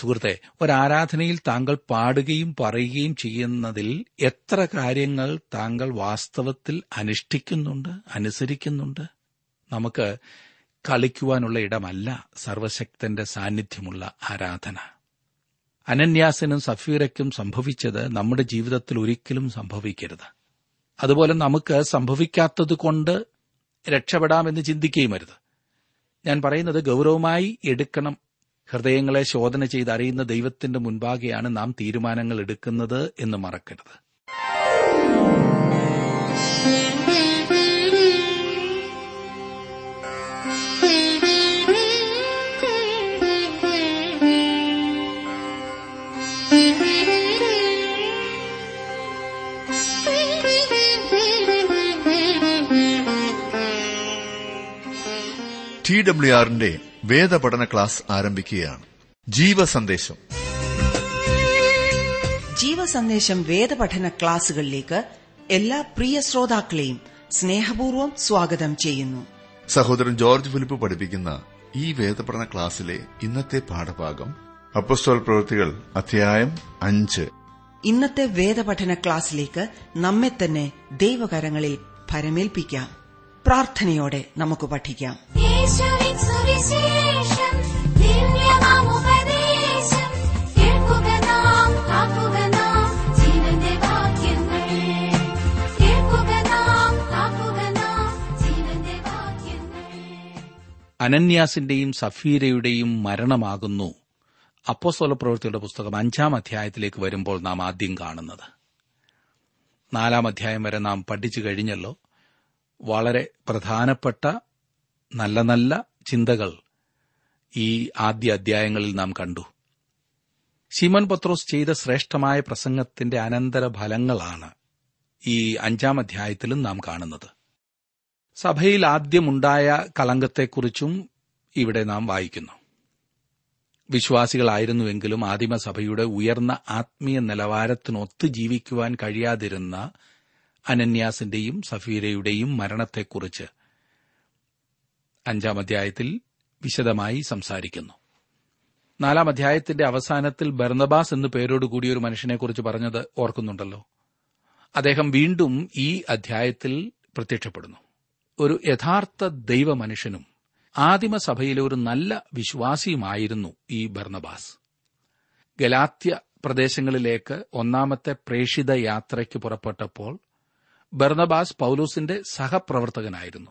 സുഹൃത്തെ ഒരാരാധനയിൽ താങ്കൾ പാടുകയും പറയുകയും ചെയ്യുന്നതിൽ എത്ര കാര്യങ്ങൾ താങ്കൾ വാസ്തവത്തിൽ അനുഷ്ഠിക്കുന്നുണ്ട് അനുസരിക്കുന്നുണ്ട്? നമുക്ക് കളിക്കുവാനുള്ള ഇടമല്ല സർവശക്തന്റെ സാന്നിധ്യമുള്ള ആരാധന. അനന്യാസനും സഫീറയ്ക്കും സംഭവിച്ചത് നമ്മുടെ ജീവിതത്തിൽ ഒരിക്കലും സംഭവിക്കരുത്. അതുപോലെ നമുക്ക് സംഭവിക്കാത്തതുകൊണ്ട് രക്ഷപ്പെടാമെന്ന് ചിന്തിക്കുകയും അരുത്. ഞാൻ പറയുന്നത് ഗൗരവമായി എടുക്കണം ഹൃദയങ്ങളെ ശോധന ചെയ്ത് അറിയുന്ന ദൈവത്തിന്റെ മുൻപാകെയാണ് നാം തീരുമാനങ്ങൾ എടുക്കുന്നത് എന്ന് മറക്കരുത്. ഡബ്ല്യു ആറിന്റെ വേദപഠന ക്ലാസ് ആരംഭിക്കുകയാണ്. ജീവസന്ദേശം. ജീവസന്ദേശം വേദപഠന ക്ലാസുകളിലേക്ക് എല്ലാ പ്രിയ ശ്രോതാക്കളെയും സ്നേഹപൂർവം സ്വാഗതം ചെയ്യുന്നു. സഹോദരൻ ജോർജ് ഫിലിപ്പ് പഠിപ്പിക്കുന്ന ഈ വേദപഠന ക്ലാസ്സിലെ ഇന്നത്തെ പാഠഭാഗം അപ്പസ്തോൽ പ്രവൃത്തികൾ അധ്യായം അഞ്ച്. ഇന്നത്തെ വേദപഠന ക്ലാസ്സിലേക്ക് നമ്മെ തന്നെ ദൈവകരങ്ങളിൽ ഭരമേൽപ്പിക്കാം. പ്രാർത്ഥനയോടെ നമുക്ക് പഠിക്കാം. അനന്യാസിന്റെയും സഫീരയുടെയും മരണമാകുന്നു. അപ്പോസോല പ്രവൃത്തിയുടെ പുസ്തകം അഞ്ചാം അധ്യായത്തിലേക്ക് വരുമ്പോൾ നാം ആദ്യം കാണുന്നത്. നാലാം അധ്യായം വരെ നാം പഠിച്ചു കഴിഞ്ഞല്ലോ. വളരെ പ്രധാനപ്പെട്ട നല്ല നല്ല ചിന്തകൾ ഈ ആദ്യ അധ്യായങ്ങളിൽ നാം കണ്ടു. ശിമൻ പത്രോസ് ചെയ്ത ശ്രേഷ്ഠമായ പ്രസംഗത്തിന്റെ അനന്തര ഫലങ്ങളാണ് ഈ അഞ്ചാം അധ്യായത്തിലും നാം കാണുന്നത്. സഭയിൽ ആദ്യമുണ്ടായ കളങ്കത്തെക്കുറിച്ചും ഇവിടെ നാം വായിക്കുന്നു. വിശ്വാസികളായിരുന്നുവെങ്കിലും ആദിമസഭയുടെ ഉയർന്ന ആത്മീയ നിലവാരത്തിനൊത്ത് ജീവിക്കുവാൻ കഴിയാതിരുന്ന അനന്യാസിന്റെയും സഫീരയുടെയും മരണത്തെക്കുറിച്ച് അഞ്ചാം അധ്യായത്തിൽ വിശദമായി സംസാരിക്കുന്നു. നാലാം അധ്യായത്തിന്റെ അവസാനത്തിൽ ബർന്നബാസ് എന്ന പേരോടുകൂടി ഒരു മനുഷ്യനെക്കുറിച്ച് പറഞ്ഞത് ഓർക്കുന്നുണ്ടല്ലോ. അദ്ദേഹം വീണ്ടും ഈ അധ്യായത്തിൽ പ്രത്യക്ഷപ്പെടുന്നു. ഒരു യഥാർത്ഥ ദൈവമനുഷ്യനും ആദിമസഭയിലെ ഒരു നല്ല വിശ്വാസിയുമായിരുന്നു ഈ ബർന്നബാസ്. ഗലാത്യ പ്രദേശങ്ങളിലേക്ക് ഒന്നാമത്തെ പ്രേഷിത യാത്രയ്ക്ക് പുറപ്പെട്ടപ്പോൾ ബർണബാസ് പൌലോസിന്റെ സഹപ്രവർത്തകനായിരുന്നു.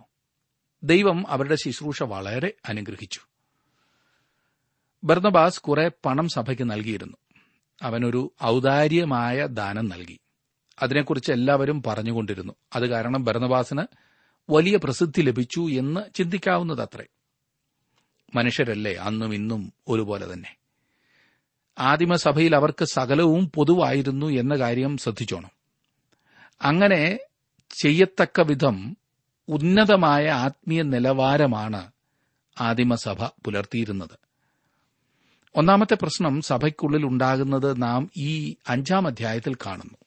ദൈവം അവരുടെ ശുശ്രൂഷ വളരെ അനുഗ്രഹിച്ചു. ബർണബാസ് കുറെ പണം സഭയ്ക്ക് നൽകിയിരുന്നു. അവനൊരു ഔദാര്യമായ ദാനം നൽകി. അതിനെക്കുറിച്ച് എല്ലാവരും പറഞ്ഞുകൊണ്ടിരുന്നു. അത് കാരണം ഭരണവാസിന് വലിയ പ്രസിദ്ധി ലഭിച്ചു എന്ന് ചിന്തിക്കാവുന്നതത്രേ. മനുഷ്യരല്ലേ അന്നും ഇന്നും ഒരുപോലെ തന്നെ. ആദിമസഭയിൽ അവർക്ക് സകലവും പൊതുവായിരുന്നു എന്ന കാര്യം ശ്രദ്ധിച്ചോണം. അങ്ങനെ ചെയ്യത്തക്ക വിധം ഉന്നതമായ ആത്മീയ നിലവാരമാണ് ആദിമസഭ പുലർത്തിയിരുന്നത്. ഒന്നാമത്തെ പ്രശ്നം സഭയ്ക്കുള്ളിൽ ഉണ്ടാകുന്നത് നാം ഈ അഞ്ചാം അധ്യായത്തിൽ കാണുന്നു.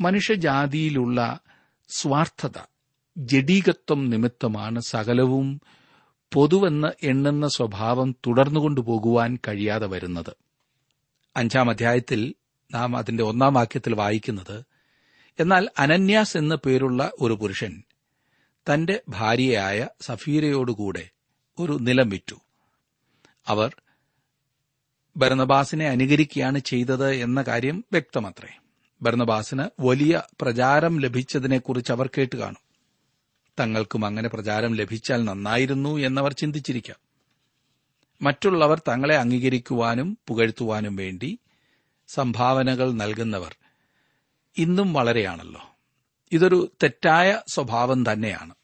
മനുഷ്യജാതിയിലുള്ള സ്വാർത്ഥത ജഡീകത്വം നിമിത്തമാണ് സകലവും പൊതുവെന്ന് എണ്ണുന്ന സ്വഭാവം തുടർന്നുകൊണ്ടുപോകുവാൻ കഴിയാതെ വരുന്നത്. അഞ്ചാം അധ്യായത്തിൽ നാം അതിന്റെ ഒന്നാം വാക്യത്തിൽ വായിക്കുന്നത് എന്നാൽ അനന്യാസ് എന്ന പേരുള്ള ഒരു പുരുഷൻ തന്റെ ഭാര്യയായ സഫീരയോടുകൂടെ ഒരു നിലം വിറ്റു അവർ ഭരണബാസിനെ അനുകരിക്കുകയാണ് ചെയ്തത് എന്ന കാര്യം വ്യക്തമത്രേ. ഭരണബാസിന് വലിയ പ്രചാരം ലഭിച്ചതിനെക്കുറിച്ച് അവർ കേട്ട് കാണും. തങ്ങൾക്കും അങ്ങനെ പ്രചാരം ലഭിച്ചാൽ നന്നായിരുന്നു എന്നവർ ചിന്തിച്ചിരിക്കാം. മറ്റുള്ളവർ തങ്ങളെ അംഗീകരിക്കുവാനും പുകഴ്ത്തുവാനും വേണ്ടി സംഭാവനകൾ നൽകുന്നവർ ഇന്നും വളരെയാണല്ലോ. ഇതൊരു തെറ്റായ സ്വഭാവം തന്നെയാണ്.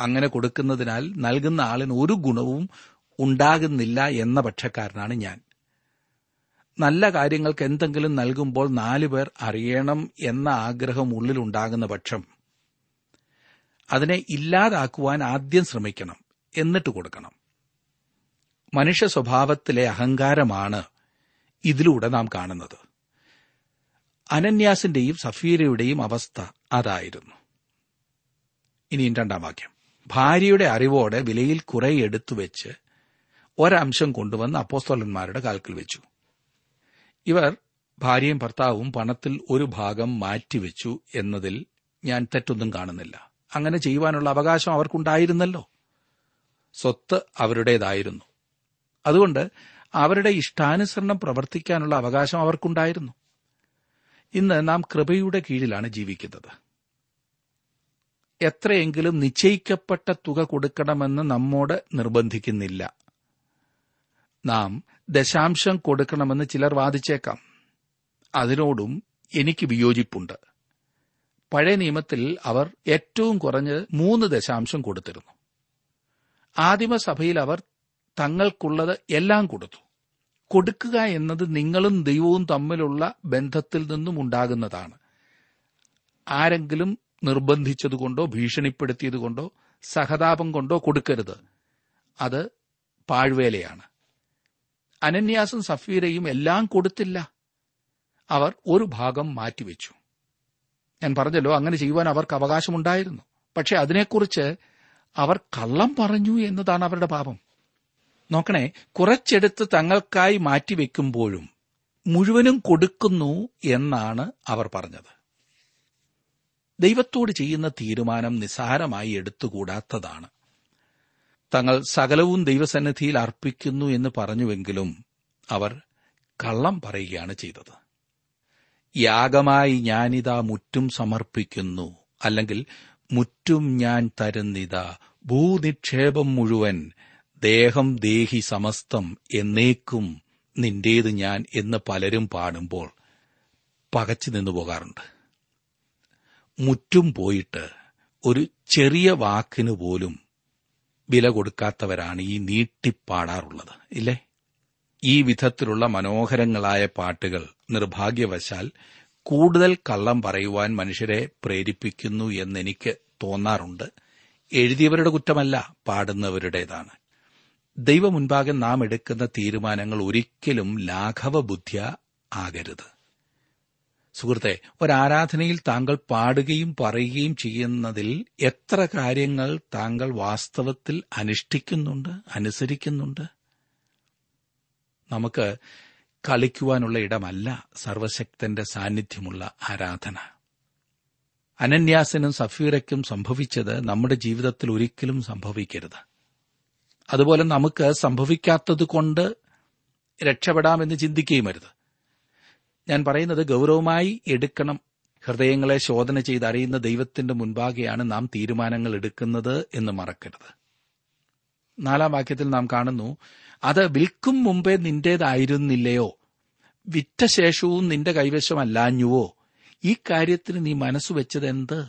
അങ്ങനെ കൊടുക്കുന്നതിനാൽ നൽകുന്ന ആളിന് ഒരു ഗുണവും ഉണ്ടാകുന്നില്ല എന്ന പക്ഷക്കാരനാണ് ഞാൻ. നല്ല കാര്യങ്ങൾക്ക് എന്തെങ്കിലും നൽകുമ്പോൾ നാലു പേർ അറിയണം എന്ന ആഗ്രഹം ഉള്ളിലുണ്ടാകുന്ന പക്ഷം അതിനെ ഇല്ലാതാക്കുവാൻ ആദ്യം ശ്രമിക്കണം എന്നിട്ട് കൊടുക്കണം. മനുഷ്യ സ്വഭാവത്തിലെ അഹങ്കാരമാണ് ഇതിലൂടെ നാം കാണുന്നത്. അനന്യാസിന്റെയും സഫീരയുടെയും അവസ്ഥ അതായിരുന്നു. ഇനിയും രണ്ടാം വാക്യം. ഭാര്യയുടെ അറിവോടെ വിലയിൽ കുറെ എടുത്തു വെച്ച് ഒരംശം കൊണ്ടുവന്ന് അപ്പോസ്തോലന്മാരുടെ കാൽക്കിൽ വെച്ചു. ഇവർ ഭാര്യയും ഭർത്താവും പണത്തിൽ ഒരു ഭാഗം മാറ്റിവെച്ചു എന്നതിൽ ഞാൻ തെറ്റൊന്നും കാണുന്നില്ല. അങ്ങനെ ചെയ്യുവാനുള്ള അവകാശം അവർക്കുണ്ടായിരുന്നല്ലോ. സ്വത്ത് അവരുടേതായിരുന്നു. അതുകൊണ്ട് അവരുടെ ഇഷ്ടാനുസരണം പ്രവർത്തിക്കാനുള്ള അവകാശം അവർക്കുണ്ടായിരുന്നു. ഇന്ന് നാം കൃപയുടെ കീഴിലാണ് ജീവിക്കുന്നത്. എത്രയെങ്കിലും നിശ്ചയിക്കപ്പെട്ട തുക കൊടുക്കണമെന്ന് നമ്മോട് നിർബന്ധിക്കുന്നില്ല. നാം ദശാംശം കൊടുക്കണമെന്ന് ചിലർ വാദിച്ചേക്കാം. അതിനോടും എനിക്ക് വിയോജിപ്പുണ്ട്. പഴയ നിയമത്തിൽ അവർ ഏറ്റവും കുറഞ്ഞ് മൂന്ന് ദശാംശം കൊടുത്തിരുന്നു. ആദിമസഭയിൽ അവർ തങ്ങൾക്കുള്ളത് എല്ലാം കൊടുത്തു. കൊടുക്കുക എന്നത് നിങ്ങളും ദൈവവും തമ്മിലുള്ള ബന്ധത്തിൽ നിന്നും ഉണ്ടാകുന്നതാണ്. ആരെങ്കിലും നിർബന്ധിച്ചതുകൊണ്ടോ ഭീഷണിപ്പെടുത്തിയതുകൊണ്ടോ സഹതാപം കൊണ്ടോ കൊടുക്കരുത്. അത് പാഴ്വേലയാണ്. അനന്യാസും സഫീരയും എല്ലാം കൊടുത്തില്ല. അവർ ഒരു ഭാഗം മാറ്റിവെച്ചു. ഞാൻ പറഞ്ഞല്ലോ അങ്ങനെ ചെയ്യുവാൻ അവർക്ക് അവകാശമുണ്ടായിരുന്നു. പക്ഷെ അതിനെക്കുറിച്ച് അവർ കള്ളം പറഞ്ഞു എന്നതാണ് അവരുടെ പാപം. നോക്കണേ കുറച്ചെടുത്ത് തങ്ങൾക്കായി മാറ്റിവെക്കുമ്പോഴും മുഴുവനും കൊടുക്കുന്നു എന്നാണ് അവർ പറഞ്ഞത്. ദൈവത്തോട് ചെയ്യുന്ന തീരുമാനം നിസ്സാരമായി എടുത്തുകൂടാത്തതാണ്. തങ്ങൾ സകലവും ദൈവസന്നിധിയിൽ അർപ്പിക്കുന്നു എന്ന് പറഞ്ഞുവെങ്കിലും അവർ കള്ളം പറയുകയാണ് ചെയ്തത്. യാഗമായി ഞാനിതാ മുറ്റും സമർപ്പിക്കുന്നു അല്ലെങ്കിൽ മുറ്റും ഞാൻ തരുന്നിതാ ഭൂനിക്ഷേപം മുഴുവൻ ദേഹം ദേഹി സമസ്തം എന്നേക്കും നിന്റേത് ഞാൻ എന്ന് പലരും പാടുമ്പോൾ പകച്ചു നിന്നു പോകാറുണ്ട് മുറ്റും പോയിട്ട് ഒരു ചെറിയ വാക്കിന് പോലും വില കൊടുക്കാത്തവരാണ് ഈ നീട്ടിപ്പാടാറുള്ളത് ഇല്ലേ? ഈ വിധത്തിലുള്ള മനോഹരങ്ങളായ പാട്ടുകൾ നിർഭാഗ്യവശാൽ കൂടുതൽ കള്ളം പറയുവാൻ മനുഷ്യരെ പ്രേരിപ്പിക്കുന്നു എന്നെനിക്ക് തോന്നാറുണ്ട്. എഴുതിയവരുടെ കുറ്റമല്ല പാടുന്നവരുടേതാണ്. ദൈവമുൻപാകെ നാം എടുക്കുന്ന തീരുമാനങ്ങൾ ഒരിക്കലും ലാഘവ ആകരുത്. സുഹൃത്തെ ഒരാരാധനയിൽ താങ്കൾ പാടുകയും പറയുകയും ചെയ്യുന്നതിൽ എത്ര കാര്യങ്ങൾ താങ്കൾ വാസ്തവത്തിൽ അനുഷ്ഠിക്കുന്നുണ്ട് അനുസരിക്കുന്നുണ്ട്? നമുക്ക് കളിക്കുവാനുള്ള ഇടമല്ല സർവശക്തന്റെ സാന്നിധ്യമുള്ള ആരാധന. അനന്യാസിനും സഫീറയ്ക്കും സംഭവിച്ചത് നമ്മുടെ ജീവിതത്തിൽ ഒരിക്കലും സംഭവിക്കരുത്. അതുപോലെ നമുക്ക് സംഭവിക്കാത്തതുകൊണ്ട് രക്ഷപ്പെടാമെന്ന് ചിന്തിക്കുകയും അരുത്. ഞാൻ പറയുന്നത് ഗൗരവമായി എടുക്കണം. ഹൃദയങ്ങളെ ശോധന ചെയ്ത് അറിയുന്ന ദൈവത്തിന്റെ മുൻപാകെയാണ് നാം തീരുമാനങ്ങൾ എടുക്കുന്നത് എന്ന് മറക്കരുത്. നാലാം വാക്യത്തിൽ നാം കാണുന്നു അത് വിൽക്കും മുമ്പേ നിന്റേതായിരുന്നില്ലയോ? വിറ്റ ശേഷവും നിന്റെ കൈവശമല്ലാഞ്ഞുവോ? ഈ കാര്യത്തിന് നീ മനസ്സ് വെച്ചതെന്ത്?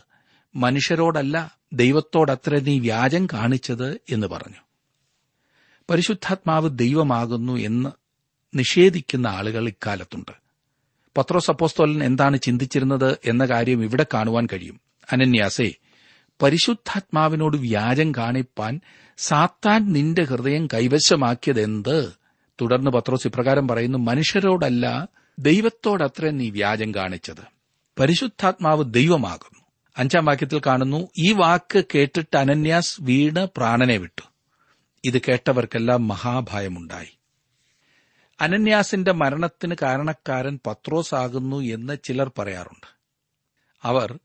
മനുഷ്യരോടല്ല ദൈവത്തോടത്ര നീ വ്യാജം കാണിച്ചത് എന്ന് പറഞ്ഞു. പരിശുദ്ധാത്മാവ് ദൈവമാകുന്നു എന്ന് നിഷേധിക്കുന്ന ആളുകൾ ഇക്കാലത്തുണ്ട്. പത്രോസ് അപ്പോസ്തോലൻ എന്താണ് ചിന്തിച്ചിരുന്നത് എന്ന കാര്യം ഇവിടെ കാണുവാൻ കഴിയും. അനന്യാസേ പരിശുദ്ധാത്മാവിനോട് വ്യാജം കാണിപ്പാൻ സാത്താൻ നിന്റെ ഹൃദയം കൈവശമാക്കിയതെന്ത്? തുടർന്ന് പത്രോസ് ഇപ്രകാരം പറയുന്നു മനുഷ്യരോടല്ല ദൈവത്തോടത്ര നീ വ്യാജം കാണിച്ചത്. പരിശുദ്ധാത്മാവ് ദൈവമാകുന്നു. അഞ്ചാം വാക്യത്തിൽ കാണുന്നു ഈ വാക്ക് കേട്ടിട്ട് അനന്യാസ് വീണ് പ്രാണനെ വിട്ടു. ഇത് കേട്ടവർക്കെല്ലാം മഹാഭയമുണ്ടായി. അനന്യാസിന്റെ മരണത്തിന് കാരണക്കാരൻ പത്രോസ് ആകുന്നു എന്ന് ചിലർ പറയാറുണ്ട്. അവർ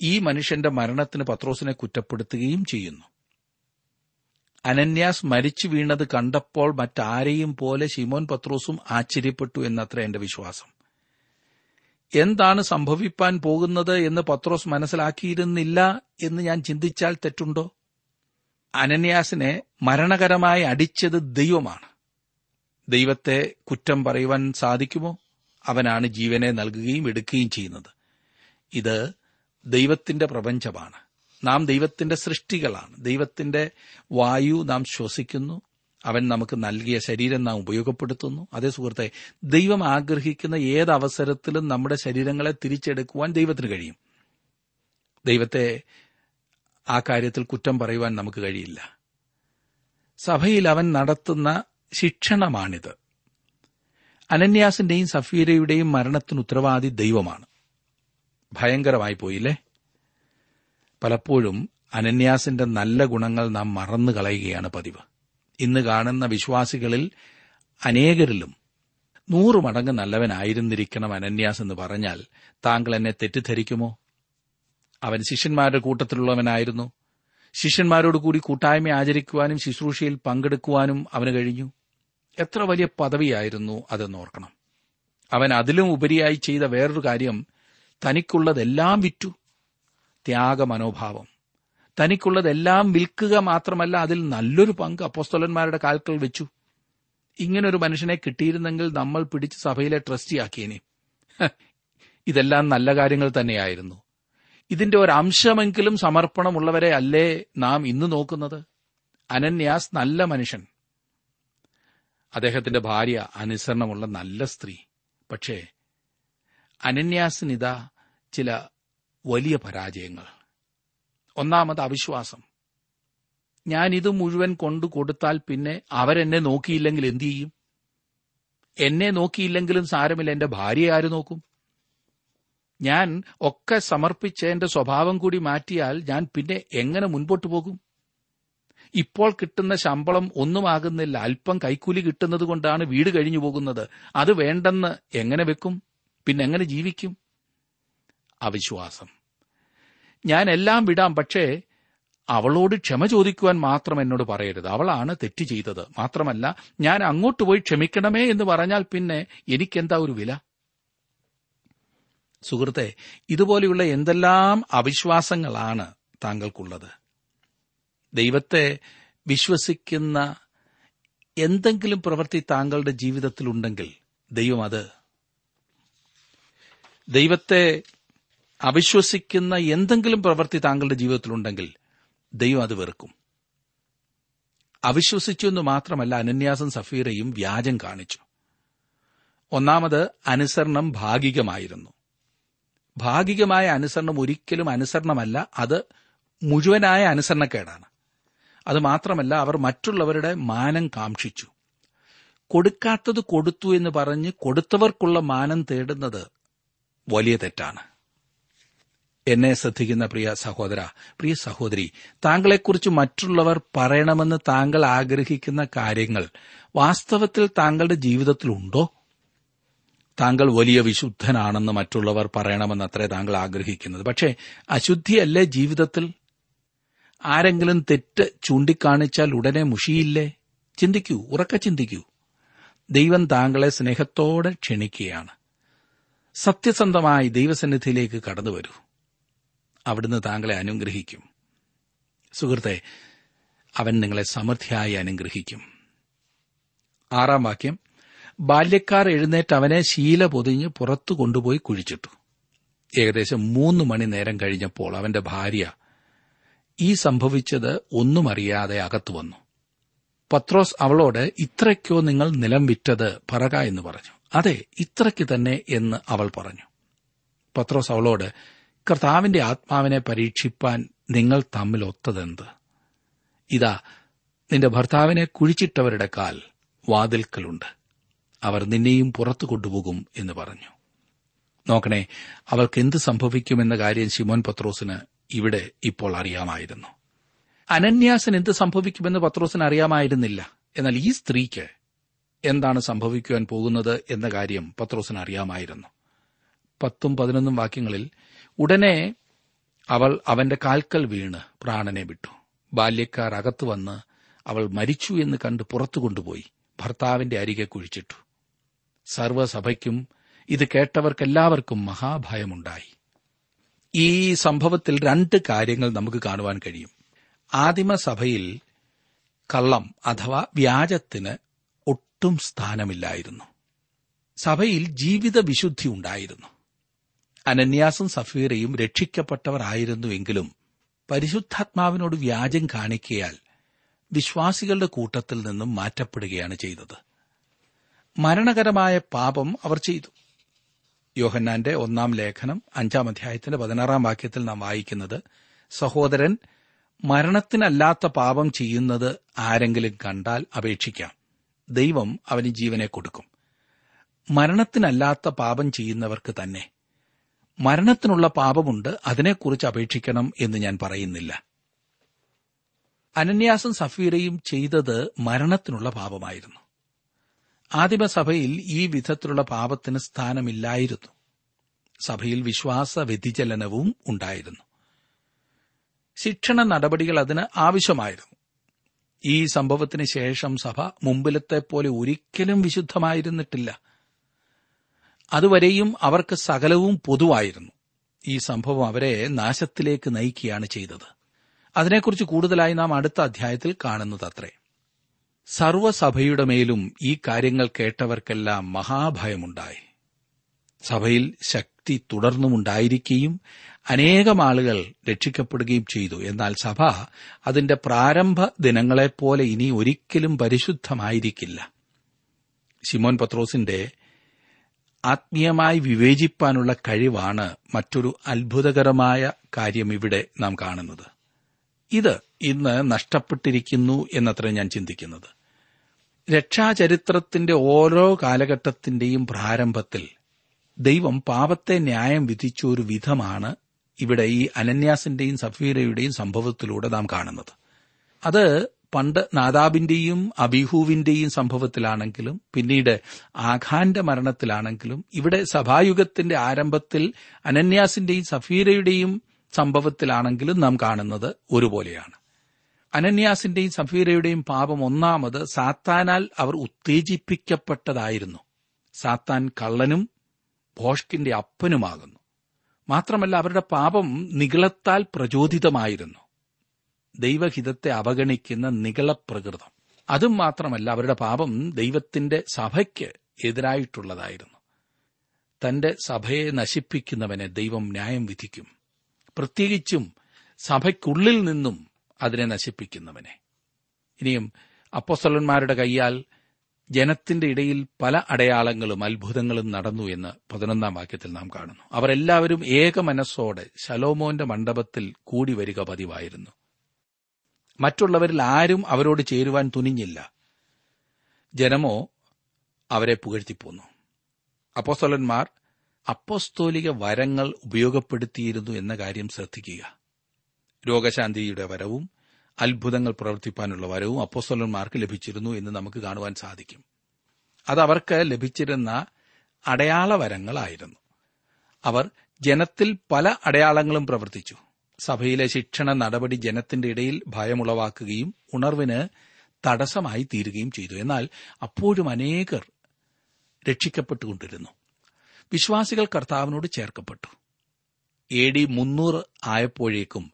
ഈ മനുഷ്യന്റെ മരണത്തിന് പത്രോസിനെ കുറ്റപ്പെടുത്തുകയും ചെയ്യുന്നു. അനന്യാസ് മരിച്ചു വീണത് കണ്ടപ്പോൾ മറ്റാരെയും പോലെ ശിമോൻ പത്രോസും ആശ്ചര്യപ്പെട്ടു എന്നത്ര എന്റെ വിശ്വാസം. എന്താണ് സംഭവിപ്പാൻ പോകുന്നത് എന്ന് പത്രോസ് മനസ്സിലാക്കിയിരുന്നില്ല എന്ന് ഞാൻ ചിന്തിച്ചാൽ തെറ്റുണ്ടോ? അനന്യാസിനെ മരണകരമായി അടിച്ചത് ദൈവമാണ്. ദൈവത്തെ കുറ്റം പറയുവാൻ സാധിക്കുമോ? അവനാണ് ജീവനെ നൽകുകയും എടുക്കുകയും ചെയ്യുന്നത്. ഇത് ദൈവത്തിന്റെ പ്രപഞ്ചമാണ്. നാം ദൈവത്തിന്റെ സൃഷ്ടികളാണ്. ദൈവത്തിന്റെ വായു നാം ശ്വസിക്കുന്നു. അവൻ നമുക്ക് നൽകിയ ശരീരം നാം ഉപയോഗപ്പെടുത്തുന്നു. അതേ സുഹൃത്തെ ദൈവം ആഗ്രഹിക്കുന്ന ഏത് അവസരത്തിലും നമ്മുടെ ശരീരങ്ങളെ തിരിച്ചെടുക്കുവാൻ ദൈവത്തിന് കഴിയും. ദൈവത്തെ ആ കാര്യത്തിൽ കുറ്റം പറയുവാൻ നമുക്ക് കഴിയില്ല. സഭയിൽ അവൻ നടത്തുന്ന ശിക്ഷണമാണിത്. അനന്യാസിന്റെയും സഫീരയുടെയും മരണത്തിന് ഉത്തരവാദി ദൈവമാണ്. ഭയങ്കരമായി പോയില്ലേ? പലപ്പോഴും അനന്യാസിന്റെ നല്ല ഗുണങ്ങൾ നാം മറന്നു കളയുകയാണ് പതിവ്. ഇന്ന് കാണുന്ന വിശ്വാസികളിൽ അനേകരിലും നൂറു മടങ്ങ് നല്ലവനായിരുന്നിരിക്കണം അനന്യാസ് എന്ന് പറഞ്ഞാൽ താങ്കൾ എന്നെ തെറ്റിദ്ധരിക്കുമോ? അവൻ ശിഷ്യന്മാരുടെ കൂട്ടത്തിലുള്ളവനായിരുന്നു. ശിഷ്യന്മാരോട് കൂടി കൂട്ടായ്മ ആചരിക്കുവാനും ശുശ്രൂഷയിൽ പങ്കെടുക്കുവാനും അവന് കഴിഞ്ഞു. എത്ര വലിയ പദവിയായിരുന്നു അതെന്ന് ഓർക്കണം. അവൻ അതിലും ഉപരിയായി ചെയ്ത വേറൊരു കാര്യം തനിക്കുള്ളതെല്ലാം വിറ്റു. ത്യാഗമനോഭാവം. തനിക്കുള്ളതെല്ലാം വിൽക്കുക മാത്രമല്ല അതിൽ നല്ലൊരു പങ്ക് അപ്പോസ്തോലന്മാരുടെ കാൽക്കൾ വെച്ചു. ഇങ്ങനൊരു മനുഷ്യനെ കിട്ടിയിരുന്നെങ്കിൽ നമ്മൾ പിടിച്ച് സഭയിലെ ട്രസ്റ്റിയാക്കിയേനെ ഇതെല്ലാം നല്ല കാര്യങ്ങൾ തന്നെയായിരുന്നു. ഇതിന്റെ ഒരു അംശമെങ്കിലും സമർപ്പണമുള്ളവരെ അല്ലേ നാം ഇന്ന് നോക്കുന്നത്? അനന്യാസ് നല്ല മനുഷ്യൻ. അദ്ദേഹത്തിന്റെ ഭാര്യ അനുസരണമുള്ള നല്ല സ്ത്രീ. പക്ഷേ അനന്യാസിനിതാ ചില വലിയ പരാജയങ്ങൾ. ഒന്നാമത് അവിശ്വാസം. ഞാൻ ഇത് മുഴുവൻ കൊണ്ടു കൊടുത്താൽ പിന്നെ അവരെന്നെ നോക്കിയില്ലെങ്കിൽ എന്തു ചെയ്യും? എന്നെ നോക്കിയില്ലെങ്കിലും സാരമില്ല എന്റെ ഭാര്യയെ ആര് നോക്കും? ഞാൻ ഒക്കെ സമർപ്പിച്ച് എന്റെ സ്വഭാവം കൂടി മാറ്റിയാൽ ഞാൻ പിന്നെ എങ്ങനെ മുൻപോട്ട് പോകും? ഇപ്പോൾ കിട്ടുന്ന ശമ്പളം ഒന്നുമാകുന്നില്ല അല്പം കൈക്കൂലി കിട്ടുന്നത് കൊണ്ടാണ് വീട് കഴിഞ്ഞു പോകുന്നത്. അത് വേണ്ടെന്ന് എങ്ങനെ വെക്കും? പിന്നെ എങ്ങനെ ജീവിക്കും? അവിശ്വാസം. ഞാൻ എല്ലാം വിടാം പക്ഷേ അവളോട് ക്ഷമ ചോദിക്കുവാൻ മാത്രം എന്നോട് പറയരുത്. അവളാണ് തെറ്റ് ചെയ്തത്. മാത്രമല്ല ഞാൻ അങ്ങോട്ട് പോയി ക്ഷമിക്കണമേ എന്ന് പറഞ്ഞാൽ പിന്നെ എനിക്കെന്താ ഒരു വില? സുഹൃത്തെ ഇതുപോലെയുള്ള എന്തെല്ലാം അവിശ്വാസങ്ങളാണ് താങ്കൾക്കുള്ളത്? ദൈവത്തെ വിശ്വസിക്കുന്ന എന്തെങ്കിലും പ്രവൃത്തി താങ്കളുടെ ജീവിതത്തിലുണ്ടെങ്കിൽ ദൈവം അത് ദൈവത്തെ അവിശ്വസിക്കുന്ന എന്തെങ്കിലും പ്രവൃത്തി താങ്കളുടെ ജീവിതത്തിലുണ്ടെങ്കിൽ ദൈവം അത് വെറുക്കും. അവിശ്വസിച്ചു എന്ന് മാത്രമല്ല അനന്യാസം സഫീറയും വ്യാജം കാണിച്ചു. ഒന്നാമത് അനുസരണം ഭാഗികമായിരുന്നു. ഭാഗികമായ അനുസരണം ഒരിക്കലും അനുസരണമല്ല അത് മുഴുവനായ അനുസരണക്കേടാണ്. അത് മാത്രമല്ല അവർ മറ്റുള്ളവരുടെ മാനം കാക്ഷിച്ചു. കൊടുക്കാത്തത് കൊടുത്തു എന്ന് പറഞ്ഞ് കൊടുത്തവർക്കുള്ള മാനം തേടുന്നത് വലിയ തെറ്റാണ്. എന്നെ ശ്രദ്ധിക്കുന്ന പ്രിയ സഹോദര പ്രിയ സഹോദരി താങ്കളെക്കുറിച്ച് മറ്റുള്ളവർ പറയണമെന്ന് താങ്കൾ ആഗ്രഹിക്കുന്ന കാര്യങ്ങൾ വാസ്തവത്തിൽ താങ്കളുടെ ജീവിതത്തിലുണ്ടോ? താങ്കൾ വലിയ വിശുദ്ധനാണെന്ന് മറ്റുള്ളവർ പറയണമെന്ന് അത്രേ താങ്കൾ ആഗ്രഹിക്കുന്നത്. പക്ഷേ അശുദ്ധിയല്ലേ ജീവിതത്തിൽ? ആരെങ്കിലും തെറ്റ് ചൂണ്ടിക്കാണിച്ചാൽ ഉടനെ മുഷിയില്ലേ? ചിന്തിക്കൂ ഉറക്ക ചിന്തിക്കൂ. ദൈവം താങ്കളെ സ്നേഹത്തോടെ ക്ഷണിക്കുകയാണ്. സത്യസന്ധമായി ദൈവസന്നിധിയിലേക്ക് കടന്നു വരൂ അവിടുന്ന് താങ്കളെ അനുഗ്രഹിക്കും. സുഹൃത്തെ അവൻ നിങ്ങളെ സമൃദ്ധിയായി അനുഗ്രഹിക്കും. ആറാം വാക്യം. ബാല്യക്കാർ എഴുന്നേറ്റ് അവനെ ശീല പൊതിഞ്ഞ് പുറത്തു കൊണ്ടുപോയി കുഴിച്ചിട്ടു. ഏകദേശം മൂന്ന് മണി നേരം കഴിഞ്ഞപ്പോൾ അവന്റെ ഭാര്യ ഈ സംഭവിച്ചത് ഒന്നും അറിയാതെ അകത്തു വന്നു. പത്രോസ് അവളോട് ഇത്രയ്ക്കോ നിങ്ങൾ നിലം വിറ്റത് പറക എന്ന് പറഞ്ഞു. അതെ ഇത്രയ്ക്ക് തന്നെ എന്ന് അവൾ പറഞ്ഞു. പത്രോസ് അവളോട് കർത്താവിന്റെ ആത്മാവിനെ പരീക്ഷിപ്പാൻ നിങ്ങൾ തമ്മിൽ ഒത്തതെന്ത്? ഇതാ നിന്റെ ഭർത്താവിനെ കുഴിച്ചിട്ടവരുടെ കാൽ വാതിൽക്കലുണ്ട്. അവർ നിന്നെയും പുറത്തു കൊണ്ടുപോകും എന്ന് പറഞ്ഞു. നോക്കണേ അവൾക്ക് എന്ത് സംഭവിക്കുമെന്ന കാര്യം ശിമോൻ പത്രോസിന് ഇവിടെ ഇപ്പോൾ അറിയാമായിരുന്നു. അനന്യാസൻ എന്ത് സംഭവിക്കുമെന്ന് പത്രോസിന് അറിയാമായിരുന്നില്ല. എന്നാൽ ഈ സ്ത്രീക്ക് എന്താണ് സംഭവിക്കുവാൻ പോകുന്നത് എന്ന കാര്യം പത്രോസിന് അറിയാമായിരുന്നു. പത്തും പതിനൊന്നും വാക്യങ്ങളിൽ ഉടനെ അവൾ അവന്റെ കാൽക്കൽ വീണ് പ്രാണനെ വിട്ടു. ബാല്യക്കാർ അകത്തു വന്ന് അവൾ മരിച്ചു എന്ന് കണ്ട് പുറത്തു കൊണ്ടുപോയി. ഭർത്താവിന്റെ അരികെ കുഴിച്ചിട്ടു. സർവസഭയ്ക്കും ഇത് കേട്ടവർക്കെല്ലാവർക്കും മഹാഭയമുണ്ടായി. ഈ സംഭവത്തിൽ രണ്ട് കാര്യങ്ങൾ നമുക്ക് കാണുവാൻ കഴിയും. ആദിമസഭയിൽ കള്ളം അഥവാ വ്യാജത്തിന് ഒട്ടും സ്ഥാനമില്ലായിരുന്നു. സഭയിൽ ജീവിത വിശുദ്ധി ഉണ്ടായിരുന്നു. അനന്യാസും സഫീറയും രക്ഷിക്കപ്പെട്ടവരായിരുന്നുവെങ്കിലും പരിശുദ്ധാത്മാവിനോട് വ്യാജം കാണിക്കയാൽ വിശ്വാസികളുടെ കൂട്ടത്തിൽ നിന്നും മാറ്റപ്പെടുകയാണ് ചെയ്തത്. മരണകരമായ പാപം അവർ ചെയ്തു. യോഹന്നാന്റെ ഒന്നാം ലേഖനം അഞ്ചാം അധ്യായത്തിന്റെ പതിനാറാം വാക്യത്തിൽ നാം വായിക്കുന്നത് സഹോദരൻ മരണത്തിനല്ലാത്ത പാപം ചെയ്യുന്നത് ആരെങ്കിലും കണ്ടാൽ അപേക്ഷിക്കാം. ദൈവം അവന് ജീവനെ കൊടുക്കും. മരണത്തിനല്ലാത്ത പാപം ചെയ്യുന്നവർക്ക് തന്നെ. മരണത്തിനുള്ള പാപമുണ്ട് അതിനെക്കുറിച്ച് അപേക്ഷിക്കണം എന്ന് ഞാൻ പറയുന്നില്ല. അനന്യാസും സഫീറയും ചെയ്തത് മരണത്തിനുള്ള പാപമായിരുന്നു. ആദിമസഭയിൽ ഈ വിധത്തിലുള്ള പാപത്തിന് സ്ഥാനമില്ലായിരുന്നു. സഭയിൽ വിശ്വാസ വ്യതിചലനവും ഉണ്ടായിരുന്നു. ശിക്ഷണ നടപടികൾ അതിന് ആവശ്യമായിരുന്നു. ഈ സംഭവത്തിന് ശേഷം സഭ മുമ്പിലത്തെ പോലെ ഒരിക്കലും വിശുദ്ധമായിരുന്നിട്ടില്ല. അതുവരെയും അവർക്ക് സകലവും പൊതുവായിരുന്നു. ഈ സംഭവം അവരെ നാശത്തിലേക്ക് നയിക്കുകയാണ് ചെയ്തത്. അതിനെക്കുറിച്ച് കൂടുതലായി നാം അടുത്ത അധ്യായത്തിൽ കാണുന്നതത്രേ. സർവസഭയുടെ മേലും ഈ കാര്യങ്ങൾ കേട്ടവർക്കെല്ലാം മഹാഭയമുണ്ടായി. സഭയിൽ ശക്തി തുടർന്നുമുണ്ടായിരിക്കുകയും അനേകം ആളുകൾ രക്ഷിക്കപ്പെടുകയും ചെയ്തു. എന്നാൽ സഭ അതിന്റെ പ്രാരംഭ ദിനങ്ങളെപ്പോലെ ഇനി ഒരിക്കലും പരിശുദ്ധമായിരിക്കില്ല. ശിമോൻ പത്രോസിന്റെ ആത്മീയമായി വിവേചിപ്പാനുള്ള കഴിവാണ് മറ്റൊരു അത്ഭുതകരമായ കാര്യം ഇവിടെ നാം കാണുന്നത്. ഇത് ഇന്ന് നഷ്ടപ്പെട്ടിരിക്കുന്നു എന്നത്ര ഞാൻ ചിന്തിക്കുന്നത്. രക്ഷാചരിത്രത്തിന്റെ ഓരോ കാലഘട്ടത്തിന്റെയും പ്രാരംഭത്തിൽ ദൈവം പാപത്തെ ന്യായം വിധിച്ച ഒരു വിധമാണ് ഇവിടെ ഈ അനന്യാസിന്റെയും സഫീരയുടെയും സംഭവത്തിലൂടെ നാം കാണുന്നത്. അത് പണ്ട് നാദാബിന്റെയും അബിഹുവിന്റെയും സംഭവത്തിലാണെങ്കിലും പിന്നീട് ആഖാന്റെ മരണത്തിലാണെങ്കിലും ഇവിടെ സഭായുഗത്തിന്റെ ആരംഭത്തിൽ അനന്യാസിന്റെയും സഫീരയുടെയും സംഭവത്തിലാണെങ്കിലും നാം കാണുന്നത് ഒരുപോലെയാണ്. അനന്യാസിന്റെയും സഫീരയുടെയും പാപം ഒന്നാമത് സാത്താനാൽ അവർ ഉത്തേജിപ്പിക്കപ്പെട്ടതായിരുന്നു. സാത്താൻ കള്ളനും ഭോഷ്കിന്റെ അപ്പനുമാകുന്നു. മാത്രമല്ല അവരുടെ പാപം നികളത്താൽ പ്രചോദിതമായിരുന്നു. ദൈവഹിതത്തെ അവഗണിക്കുന്ന നികളപ്രകൃതം അതും മാത്രമല്ല അവരുടെ പാപം ദൈവത്തിന്റെ സഭയ്ക്ക് എതിരായിട്ടുള്ളതായിരുന്നു. തന്റെ സഭയെ നശിപ്പിക്കുന്നവനെ ദൈവം ന്യായം വിധിക്കും. പ്രത്യേകിച്ചും സഭയ്ക്കുള്ളിൽ നിന്നും അതിനെ നശിപ്പിക്കുന്നവനെ. ഇനിയും അപ്പോസ്തലന്മാരുടെ കൈയാൽ ജനത്തിന്റെ ഇടയിൽ പല അടയാളങ്ങളും അത്ഭുതങ്ങളും നടന്നു എന്ന് പതിനൊന്നാം വാക്യത്തിൽ നാം കാണുന്നു. അവരെല്ലാവരും ഏക മനസ്സോടെ ശലോമോന്റെ മണ്ഡപത്തിൽ കൂടി വരിക പതിവായിരുന്നു. മറ്റുള്ളവരിൽ ആരും അവരോട് ചേരുവാൻ തുനിഞ്ഞില്ല. ജനമോ അവരെ പുകഴ്ത്തിപ്പോന്നു. അപ്പോസ്തലന്മാർ അപ്പോസ്തോലിക വരങ്ങൾ ഉപയോഗപ്പെടുത്തിയിരുന്നു എന്ന കാര്യം ശ്രദ്ധിക്കുക. രോഗശാന്തിയുടെ വരവും അത്ഭുതങ്ങൾ പ്രവർത്തിപ്പാനുള്ള വരവും അപ്പോസ്തോലന്മാർക്ക് ലഭിച്ചിരുന്നു എന്ന് നമുക്ക് കാണുവാൻ സാധിക്കും. അത് അവർക്ക് ലഭിച്ചിരുന്ന അടയാള വരങ്ങളായിരുന്നു. അവർ ജനത്തിൽ പല അടയാളങ്ങളും പ്രവർത്തിച്ചു. സഭയിലെ ശിക്ഷണ നടപടി ജനത്തിന്റെ ഇടയിൽ ഭയമുളവാക്കുകയും ഉണർവിന് തടസ്സമായി തീരുകയും ചെയ്തു. എന്നാൽ അപ്പോഴും അനേകർ രക്ഷിക്കപ്പെട്ടുകൊണ്ടിരുന്നു. വിശ്വാസികൾ കർത്താവിനോട് ചേർക്കപ്പെട്ടു. എ ഡി മുന്നൂറ് ആയപ്പോഴേക്കും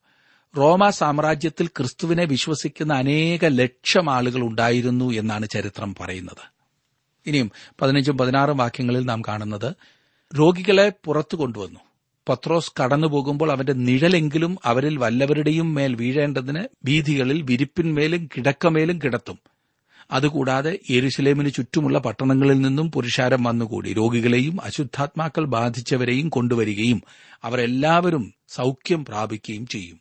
റോമ സാമ്രാജ്യത്തിൽ ക്രിസ്തുവിനെ വിശ്വസിക്കുന്ന അനേക ലക്ഷം ആളുകൾ ഉണ്ടായിരുന്നു എന്നാണ് ചരിത്രം പറയുന്നത്. ഇനിയും പതിനഞ്ചും പതിനാറും വാക്യങ്ങളിൽ നാം കാണുന്നത് രോഗികളെ പുറത്തു കൊണ്ടുവന്നു. പത്രോസ് കടന്നുപോകുമ്പോൾ അവന്റെ നിഴലെങ്കിലും അവരിൽ വല്ലവരുടെയും മേൽ വീഴേണ്ടതിന് വീഥികളിൽ വിരിപ്പിന്മേലും കിടക്കമേലും കിടത്തും. അതുകൂടാതെ യെരുസലേമിന് ചുറ്റുമുള്ള പട്ടണങ്ങളിൽ നിന്നും പുരുഷാരം വന്നുകൂടി. രോഗികളെയും അശുദ്ധാത്മാക്കൾ ബാധിച്ചവരെയും കൊണ്ടുവരികയും അവരെല്ലാവരും സൗഖ്യം പ്രാപിക്കുകയും ചെയ്യും.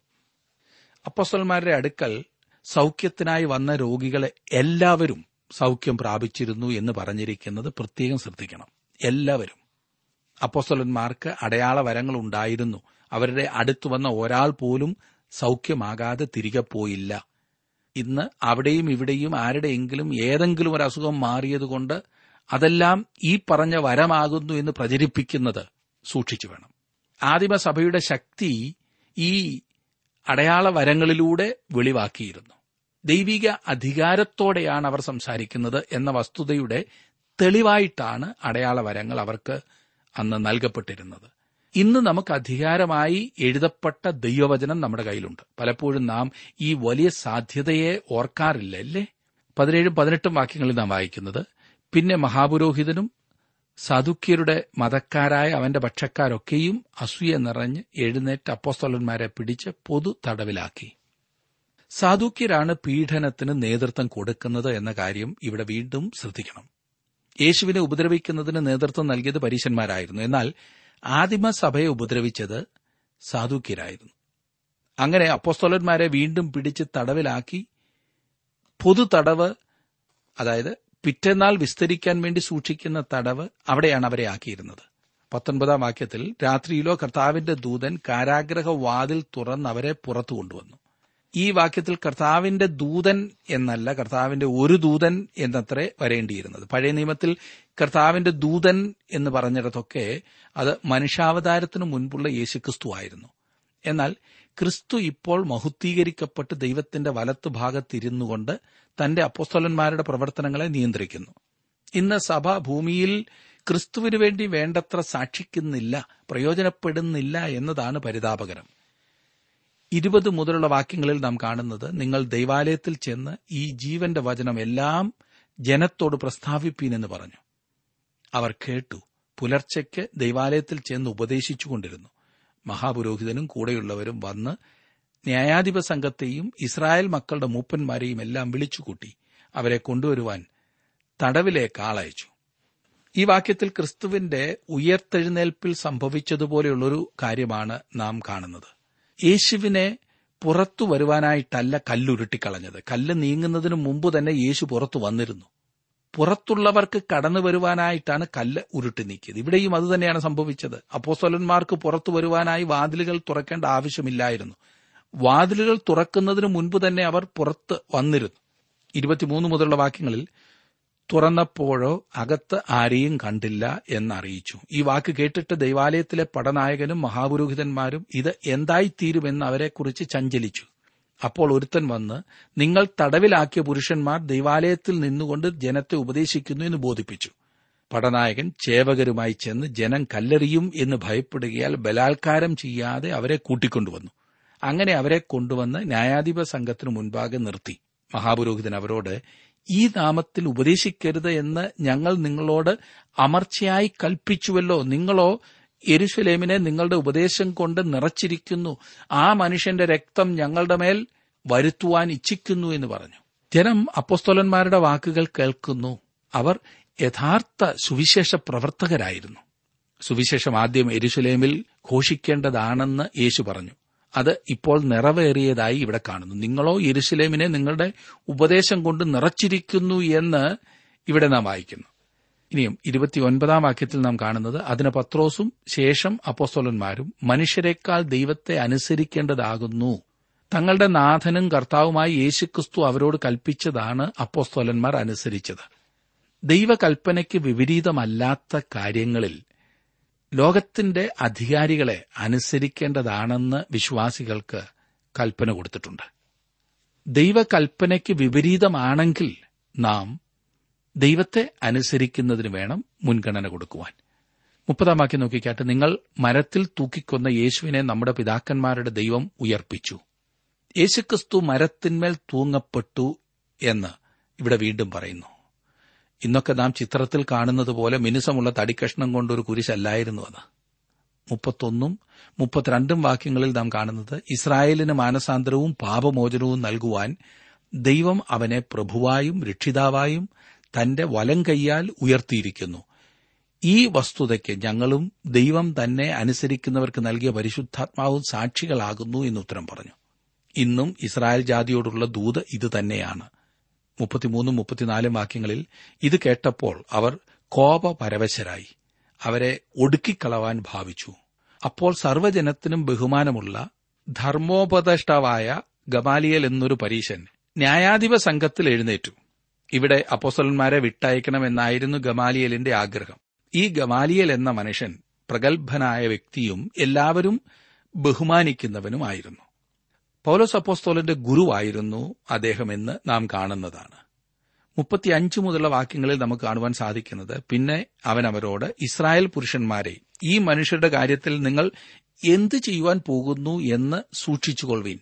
അപ്പസ്വന്മാരുടെ അടുക്കൽ സൗഖ്യത്തിനായി വന്ന രോഗികളെ എല്ലാവരും സൗഖ്യം പ്രാപിച്ചിരുന്നു എന്ന് പറഞ്ഞിരിക്കുന്നത് പ്രത്യേകം ശ്രദ്ധിക്കണം. എല്ലാവരും. അപ്പോസ്തലന്മാർക്ക് അടയാള വരങ്ങൾ ഉണ്ടായിരുന്നു അവരുടെ അടുത്തു വന്ന ഒരാൾ പോലും സൗഖ്യമാകാതെ തിരികെ പോയില്ല. ഇന്ന് അവിടെയും ഇവിടെയും ആരുടെയെങ്കിലും ഏതെങ്കിലും ഒരു അസുഖം മാറിയതുകൊണ്ട് അതെല്ലാം ഈ പറഞ്ഞ വരമാകുന്നു എന്ന് പ്രചരിപ്പിക്കുന്നത് സൂക്ഷിച്ചു വേണം. ആദിമസഭയുടെ ശക്തി ഈ അടയാള വരങ്ങളിലൂടെ വെളിവാക്കിയിരുന്നു. ദൈവിക അധികാരത്തോടെയാണ് അവർ സംസാരിക്കുന്നത് എന്ന വസ്തുതയുടെ തെളിവായിട്ടാണ് അടയാള വരങ്ങൾ അവർക്ക് അന്ന് നൽകപ്പെട്ടിരുന്നത്. ഇന്ന് നമുക്ക് അധികാരമായി എഴുതപ്പെട്ട ദൈവവചനം നമ്മുടെ കയ്യിലുണ്ട്. പലപ്പോഴും നാം ഈ വലിയ സാധ്യതയെ ഓർക്കാറില്ല അല്ലേ? പതിനേഴും പതിനെട്ടും വാക്യങ്ങളിൽ നാം വായിക്കുന്നത് പിന്നെ മഹാപുരോഹിതനും സദുക്യരുടെ മതക്കാരായ അവന്റെ പക്ഷക്കാരൊക്കെയും അസൂയ നിറഞ്ഞ് എഴുന്നേറ്റ് അപ്പോസ്തോലന്മാരെ പിടിച്ച് പൊതു തടവിലാക്കി. സാധുക്യരാണ് പീഡനത്തിന് നേതൃത്വം കൊടുക്കുന്നത് എന്ന കാര്യം ഇവിടെ വീണ്ടും ശ്രദ്ധിക്കണം. യേശുവിനെ ഉപദ്രവിക്കുന്നതിന് നേതൃത്വം നൽകിയത് പരീശന്മാരായിരുന്നു. എന്നാൽ ആദിമസഭയെ ഉപദ്രവിച്ചത് സാധുക്യരായിരുന്നു. അങ്ങനെ അപ്പോസ്തോലന്മാരെ വീണ്ടും പിടിച്ച് തടവിലാക്കി പൊതു തടവ് അതായത് പിറ്റന്നാൾ വിസ്തരിക്കാൻ വേണ്ടി സൂക്ഷിക്കുന്ന തടവ് അവിടെയാണ് അവരെ ആക്കിയിരുന്നത്. പത്തൊൻപതാം വാക്യത്തിൽ രാത്രിയിലോ കർത്താവിന്റെ ദൂതൻ കാരാഗ്രഹ വാതിൽ തുറന്ന് അവരെ പുറത്തു കൊണ്ടുവന്നു. ഈ വാക്യത്തിൽ കർത്താവിന്റെ ദൂതൻ എന്നല്ല കർത്താവിന്റെ ഒരു ദൂതൻ എന്നത്രേ വരേണ്ടിയിരുന്നത്. പഴയ നിയമത്തിൽ കർത്താവിന്റെ ദൂതൻ എന്ന് പറഞ്ഞിടത്തൊക്കെ അത് മനുഷ്യാവതാരത്തിനു മുൻപുള്ള യേശുക്രിസ്തു ആയിരുന്നു. എന്നാൽ ക്രിസ്തു ഇപ്പോൾ മഹുദ്ധീകരിക്കപ്പെട്ട് ദൈവത്തിന്റെ വലത്ത് ഭാഗത്തിരുന്നു കൊണ്ട് തന്റെ അപ്പോസ്തലന്മാരുടെ പ്രവർത്തനങ്ങളെ നിയന്ത്രിക്കുന്നു. ഇന്ന് സഭ ഭൂമിയിൽ ക്രിസ്തുവിനു വേണ്ടി വേണ്ടത്ര സാക്ഷിക്കുന്നില്ല പ്രയോജനപ്പെടുന്നില്ല എന്നതാണ് പരിതാപകരം. ഇരുപത് മുതലുള്ള വാക്യങ്ങളിൽ നാം കാണുന്നത് നിങ്ങൾ ദൈവാലയത്തിൽ ചെന്ന് ഈ ജീവന്റെ വചനം എല്ലാം ജനത്തോട് പ്രസ്താവിപ്പീനെന്ന് പറഞ്ഞു. അവർ കേട്ടു. പുലർച്ചയ്ക്ക് ദൈവാലയത്തിൽ ചെന്ന് ഉപദേശിച്ചുകൊണ്ടിരുന്നു. മഹാപുരോഹിതനും കൂടെയുള്ളവരും വന്ന് ന്യായാധിപ സംഘത്തെയും ഇസ്രായേൽ മക്കളുടെ മൂപ്പന്മാരെയും എല്ലാം വിളിച്ചുകൂട്ടി അവരെ കൊണ്ടുവരുവാൻ തടവിലേക്ക് ആളയച്ചു. ഈ വാക്യത്തിൽ ക്രിസ്തുവിന്റെ ഉയർത്തെഴുന്നേൽപ്പിൽ സംഭവിച്ചതുപോലെയുള്ളൊരു കാര്യമാണ് നാം കാണുന്നത്. യേശുവിനെ പുറത്തു വരുവാനായിട്ടല്ല കല്ലുരുട്ടിക്കളഞ്ഞത്. കല്ല് നീങ്ങുന്നതിന് മുമ്പ് തന്നെ യേശു പുറത്തു വന്നിരുന്നു. പുറത്തുള്ളവർക്ക് കടന്നു വരുവാനായിട്ടാണ് കല്ല് ഉരുട്ടി നീക്കിയത്. ഇവിടെയും അതുതന്നെയാണ് സംഭവിച്ചത്. അപ്പോസ്തലന്മാർക്ക് പുറത്തു വരുവാനായി വാതിലുകൾ തുറക്കേണ്ട ആവശ്യമില്ലായിരുന്നു. വാതിലുകൾ തുറക്കുന്നതിന് മുൻപ് തന്നെ അവർ പുറത്ത് വന്നിരുന്നു. ഇരുപത്തിമൂന്ന് മുതലുള്ള വാക്യങ്ങളിൽ തുറന്നപ്പോഴോ അകത്ത് ആരെയും കണ്ടില്ല എന്നറിയിച്ചു. ഈ വാക്ക് കേട്ടിട്ട് ദൈവാലയത്തിലെ പടനായകനും മഹാപുരോഹിതന്മാരും ഇത് എന്തായിത്തീരുമെന്ന് അവരെക്കുറിച്ച് ചഞ്ചലിച്ചു. അപ്പോൾ ഒരുത്തൻ വന്ന് നിങ്ങൾ തടവിലാക്കിയ പുരുഷന്മാർ ദൈവാലയത്തിൽ നിന്നുകൊണ്ട് ജനത്തെ ഉപദേശിക്കുന്നു എന്ന് ബോധിപ്പിച്ചു. പടനായകൻ ചേവകരുമായി ചെന്ന് ജനം കല്ലെറിയും എന്ന് ഭയപ്പെടുകയാൽ ബലാത്കാരം ചെയ്യാതെ അവരെ കൂട്ടിക്കൊണ്ടുവന്നു. അങ്ങനെ അവരെ കൊണ്ടുവന്ന് ന്യായാധിപ സംഘത്തിനു മുൻപാകെ നിർത്തി. മഹാപുരോഹിതൻ അവരോട് ഈ നാമത്തിൽ ഉപദേശിക്കരുത് എന്ന് ഞങ്ങൾ നിങ്ങളോട് അമർച്ചയായി കൽപ്പിച്ചുവല്ലോ. നിങ്ങളോ എരുസലേമിനെ നിങ്ങളുടെ ഉപദേശം കൊണ്ട് നിറച്ചിരിക്കുന്നു. ആ മനുഷ്യന്റെ രക്തം ഞങ്ങളുടെ മേൽ വരുത്തുവാൻ ഇച്ഛിക്കുന്നു എന്ന് പറഞ്ഞു. ജനം അപ്പോസ്തോലന്മാരുടെ വാക്കുകൾ കേൾക്കുന്നു. അവർ യഥാർത്ഥ സുവിശേഷ പ്രവർത്തകരായിരുന്നു. സുവിശേഷം ആദ്യം എരുശലേമിൽ ഘോഷിക്കേണ്ടതാണെന്ന് യേശു പറഞ്ഞു. അത് ഇപ്പോൾ നിറവേറിയതായി ഇവിടെ കാണുന്നു. നിങ്ങളോ യെരുശലേമിനെ നിങ്ങളുടെ ഉപദേശം കൊണ്ട് നിറച്ചിരിക്കുന്നു എന്ന് ഇവിടെ നാം വായിക്കുന്നു. ഇനിയും ഇരുപത്തിയൊൻപതാം വാക്യത്തിൽ നാം കാണുന്നത് അതിന് പത്രോസും ശേഷം അപ്പോസ്തോലന്മാരും മനുഷ്യരെക്കാൾ ദൈവത്തെ അനുസരിക്കേണ്ടതാകുന്നു. തങ്ങളുടെ നാഥനും കർത്താവുമായി യേശുക്രിസ്തു അവരോട് കൽപ്പിച്ചതാണ് അപ്പോസ്തോലന്മാർ അനുസരിച്ചത്. ദൈവകൽപ്പനയ്ക്ക് വിപരീതമല്ലാത്ത കാര്യങ്ങളിൽ ലോകത്തിന്റെ അധികാരികളെ അനുസരിക്കേണ്ടതാണെന്ന് വിശ്വാസികൾക്ക് കൽപ്പന കൊടുത്തിട്ടുണ്ട്. ദൈവകൽപ്പനയ്ക്ക് വിപരീതമാണെങ്കിൽ നാം ദൈവത്തെ അനുസരിക്കുന്നതിന് വേണം മുൻഗണന കൊടുക്കുവാൻ. മുപ്പതാം വാക്യം നോക്കിക്കാട്ട് നിങ്ങൾ മരത്തിൽ തൂക്കിക്കൊന്ന യേശുവിനെ നമ്മുടെ പിതാക്കന്മാരുടെ ദൈവം ഉയർപ്പിച്ചു. യേശുക്രിസ്തു മരത്തിന്മേൽ തൂങ്ങപ്പെട്ടു എന്ന് ഇവിടെ വീണ്ടും പറയുന്നു. ഇന്നൊക്കെ നാം ചിത്രത്തിൽ കാണുന്നത് പോലെ മിനുസമുള്ള തടിക്കഷ്ണം കൊണ്ടൊരു കുരിശല്ലായിരുന്നു അത്. മുപ്പത്തൊന്നും മുപ്പത്തിരണ്ടും വാക്യങ്ങളിൽ നാം കാണുന്നത് ഇസ്രായേലിന് മാനസാന്തരവും പാപമോചനവും നൽകുവാൻ ദൈവം അവനെ പ്രഭുവായും രക്ഷിതാവായും തന്റെ വലം കൈയാൽ ഉയർത്തിയിരിക്കുന്നു. ഈ വസ്തുതയ്ക്ക് ഞങ്ങളും ദൈവം തന്നെ അനുസരിക്കുന്നവർക്ക് നൽകിയ പരിശുദ്ധാത്മാവും സാക്ഷികളാകുന്നു എന്ന് ഉത്തരം പറഞ്ഞു. ഇന്നും ഇസ്രായേൽ ജാതിയോടുള്ള ദൂത് ഇതുതന്നെയാണ് മുപ്പത്തിമൂന്നും മുപ്പത്തിനാലും വാക്യങ്ങളിൽ ഇത് കേട്ടപ്പോൾ അവർ കോപപരവശരായി. അവരെ ഒടുക്കിക്കളവാൻ ഭാവിച്ചു. അപ്പോൾ സർവജനത്തിനും ബഹുമാനമുള്ള ധർമ്മോപദേഷ്ടാവായ ഗമാലിയൽ എന്നൊരു പരീശൻ ന്യായാധിപ സംഘത്തിൽ എഴുന്നേറ്റു. ഇവിടെ അപ്പോസലന്മാരെ വിട്ടയക്കണമെന്നായിരുന്നു ഗമാലിയലിന്റെ ആഗ്രഹം. ഈ ഗമാലിയൽ എന്ന മനുഷ്യൻ പ്രഗത്ഭനായ വ്യക്തിയും എല്ലാവരും ബഹുമാനിക്കുന്നവനുമായിരുന്നു. പൗലോസ് അപ്പോസ്തോലന്റെ ഗുരുവായിരുന്നു അദ്ദേഹമെന്ന് നാം കാണുന്നതാണ്. മുപ്പത്തിയഞ്ച് മുതലുള്ള വാക്യങ്ങളിൽ നമുക്ക് കാണുവാൻ സാധിക്കുന്നത് പിന്നെ അവൻ അവരോട് ഇസ്രായേൽ പുരുഷന്മാരെ ഈ മനുഷ്യരുടെ കാര്യത്തിൽ നിങ്ങൾ എന്ത് ചെയ്യുവാൻ പോകുന്നു എന്ന് സൂക്ഷിച്ചുകൊള്ളുവീൻ.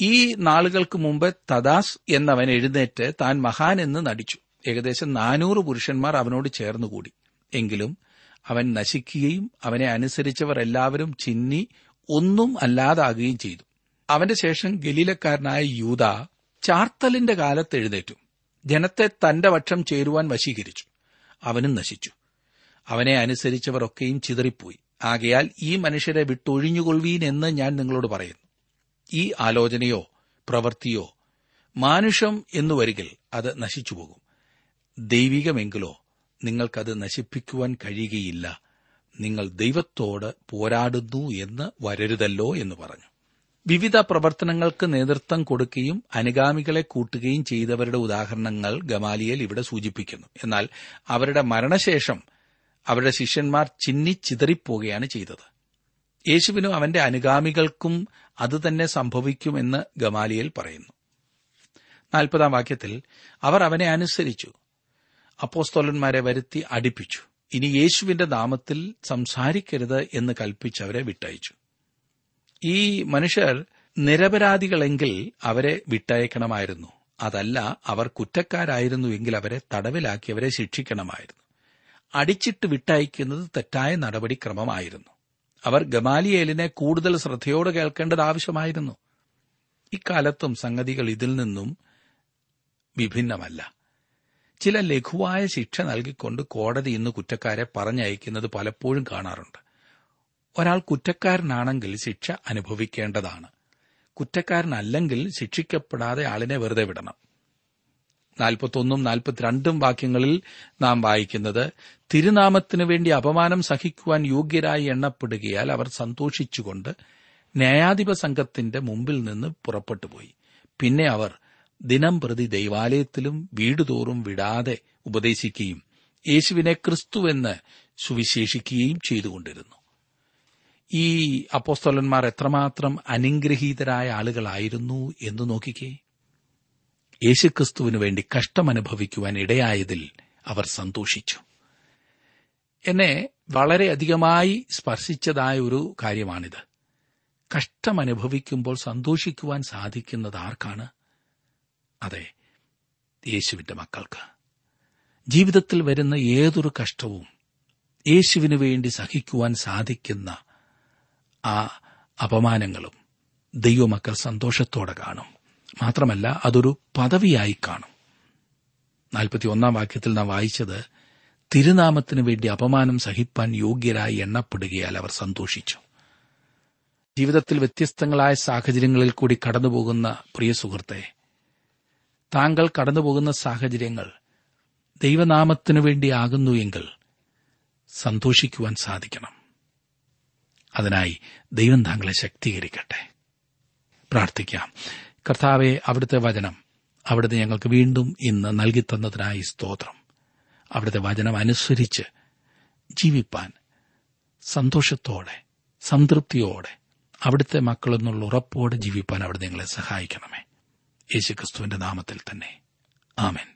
ഈ നാളുകൾക്ക് മുമ്പ് തദാസ് എന്നവൻ എഴുന്നേറ്റ് താൻ മഹാൻ എന്ന് നടിച്ചു. ഏകദേശം നാനൂറ് പുരുഷന്മാർ അവനോട് ചേർന്നുകൂടി. എങ്കിലും അവൻ നശിക്കുകയും അവനെ അനുസരിച്ചവർ എല്ലാവരും ചിന്നി ഒന്നും അല്ലാതാകുകയും ചെയ്തു. അവന്റെ ശേഷം ഗലീലക്കാരനായ യൂത ചാർത്തലിന്റെ കാലത്ത് എഴുന്നേറ്റു. ജനത്തെ തന്റെ പക്ഷം ചേരുവാൻ വശീകരിച്ചു. അവനും നശിച്ചു. അവനെ അനുസരിച്ചവർ ഒക്കെയും ചിതറിപ്പോയി. ആകയാൽ ഈ മനുഷ്യരെ വിട്ടൊഴിഞ്ഞുകൊള്ളുവീൻ എന്ന് ഞാൻ നിങ്ങളോട് പറയുന്നു. ഈ ആലോചനയോ പ്രവൃത്തിയോ മാനുഷം എന്നു വരികിൽ അത് നശിച്ചുപോകും. ദൈവികമെങ്കിലോ നിങ്ങൾക്കത് നശിപ്പിക്കുവാൻ കഴിയുകയില്ല. നിങ്ങൾ ദൈവത്തോട് പോരാടുന്നു എന്ന് വരരുതല്ലോ എന്ന് പറഞ്ഞു. വിവിധ പ്രവർത്തനങ്ങൾക്ക് നേതൃത്വം കൊടുക്കുകയും അനുഗാമികളെ കൂട്ടുകയും ചെയ്തവരുടെ ഉദാഹരണങ്ങൾ ഗമാലിയൽ ഇവിടെ സൂചിപ്പിക്കുന്നു. എന്നാൽ അവരുടെ മരണശേഷം അവരുടെ ശിഷ്യന്മാർ ചിന്നിച്ചിതറിപ്പോവുകയാണ് ചെയ്തത്. യേശുവിനും അവന്റെ അനുഗാമികൾക്കും അതുതന്നെ സംഭവിക്കുമെന്ന് ഗമാലിയൽ പറയുന്നു. നാൽപ്പതാം വാക്യത്തിൽ അവർ അവനെ അനുസരിച്ചു അപ്പോസ്തോലന്മാരെ വരുത്തി അടിപ്പിച്ചു. ഇനി യേശുവിന്റെ നാമത്തിൽ സംസാരിക്കരുത് എന്ന് കൽപ്പിച്ച് അവരെ വിട്ടയച്ചു. ഈ മനുഷ്യർ നിരപരാധികളെങ്കിൽ അവരെ വിട്ടയക്കണമായിരുന്നു. അതല്ല അവർ കുറ്റക്കാരായിരുന്നുവെങ്കിൽ അവരെ തടവിലാക്കി അവരെ ശിക്ഷിക്കണമായിരുന്നു. അടിച്ചിട്ട് വിട്ടയക്കുന്നത് തെറ്റായ നടപടിക്രമമായിരുന്നു. അവർ ഗമാലിയേലിനെ കൂടുതൽ ശ്രദ്ധയോടെ കേൾക്കേണ്ടത് ആവശ്യമായിരുന്നു. ഇക്കാലത്തും സംഗതികൾ ഇതിൽ നിന്നും വിഭിന്നമല്ല. ചില ലഘുവായ ശിക്ഷ നൽകിക്കൊണ്ട് കോടതി ഇന്ന് കുറ്റക്കാരെ പറഞ്ഞയക്കുന്നത് പലപ്പോഴും കാണാറുണ്ട്. ഒരാൾ കുറ്റക്കാരനാണെങ്കിൽ ശിക്ഷ അനുഭവിക്കേണ്ടതാണ്. കുറ്റക്കാരനല്ലെങ്കിൽ ശിക്ഷിക്കപ്പെടാതെ ആളിനെ വെറുതെ വിടണം. നാൽപ്പത്തൊന്നും നാൽപ്പത്തിരണ്ടും വാക്യങ്ങളിൽ നാം വായിക്കുന്നത് തിരുനാമത്തിനു വേണ്ടി അപമാനം സഹിക്കുവാൻ യോഗ്യരായി എണ്ണപ്പെടുകയാൽ അവർ സന്തോഷിച്ചുകൊണ്ട് ന്യായാധിപ സംഘത്തിന്റെ മുമ്പിൽ നിന്ന് പുറപ്പെട്ടുപോയി. പിന്നെ അവർ ദിനം പ്രതി ദൈവാലയത്തിലും വീടുതോറും വിടാതെ ഉപദേശിക്കുകയും യേശുവിനെ ക്രിസ്തുവെന്ന് സുവിശേഷിക്കുകയും ചെയ്തുകൊണ്ടിരുന്നു. ഈ അപ്പോസ്തോലന്മാർ എത്രമാത്രം അനുഗ്രഹീതരായ ആളുകളായിരുന്നു എന്ന് നോക്കിക്കേ. യേശുക്രിസ്തുവിനു വേണ്ടി കഷ്ടമനുഭവിക്കുവാൻ ഇടയായതിൽ അവർ സന്തോഷിച്ചു. എന്നെ വളരെയധികമായി സ്പർശിച്ചതായ ഒരു കാര്യമാണിത്. കഷ്ടമനുഭവിക്കുമ്പോൾ സന്തോഷിക്കുവാൻ സാധിക്കുന്നത് ആർക്കാണ്? അതെ യേശുവിന്റെ മക്കൾക്ക്. ജീവിതത്തിൽ വരുന്ന ഏതൊരു കഷ്ടവും യേശുവിനു വേണ്ടി സഹിക്കുവാൻ സാധിക്കുന്ന ആ അപമാനങ്ങളും ദൈവമക്കൾ സന്തോഷത്തോടെ കാണും. മാത്രമല്ല അതൊരു പദവിയായി കാണും. നാൽപ്പത്തിയൊന്നാം വാക്യത്തിൽ നാം വായിച്ചത് തിരുനാമത്തിനു വേണ്ടി അപമാനം സഹിപ്പാൻ യോഗ്യരായി എണ്ണപ്പെടുകയാൽ അവർ സന്തോഷിച്ചു. ജീവിതത്തിൽ വ്യത്യസ്തങ്ങളായ സാഹചര്യങ്ങളിൽ കൂടി കടന്നുപോകുന്ന പ്രിയ സുഹൃത്തെ താങ്കൾ കടന്നുപോകുന്ന സാഹചര്യങ്ങൾ ദൈവനാമത്തിനു വേണ്ടിയാകുന്നു എങ്കിൽ സന്തോഷിക്കുവാൻ സാധിക്കണം. അതിനായി ദൈവം താങ്കളെ ശക്തീകരിക്കട്ടെ. പ്രാർത്ഥിക്കാം. കർത്താവെ അവിടുത്തെ വചനം അവിടുത്തെ ഞങ്ങൾക്ക് വീണ്ടും ഇന്ന് നൽകിത്തന്നതിനായി സ്തോത്രം. അവിടുത്തെ വചനം അനുസരിച്ച് ജീവിപ്പാൻ സന്തോഷത്തോടെ സംതൃപ്തിയോടെ അവിടുത്തെ മക്കളെന്നുള്ള ഉറപ്പോടെ ജീവിപ്പാൻ അവിടെ നിങ്ങളെ സഹായിക്കണമേ. യേശുക്രിസ്തുവിന്റെ നാമത്തിൽ തന്നെ. ആമേൻ.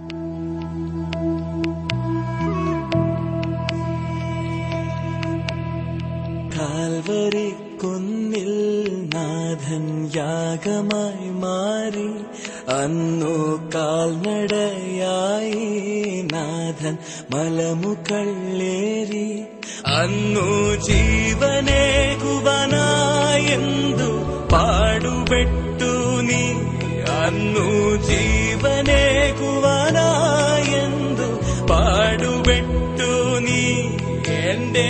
Calvary കുന്നിൽ നാഥൻ യാഗമായി മാറി. അന്നു കാൽനടയായി നാഥൻ മലമുകളേറി അന്നു ജീവനേകുവനായെന്തു പാടുപെട്ടു നീ? അന്നു ജീവനേകുവനായെന്തു പാടുപെട്ടു നീ? എന്റെ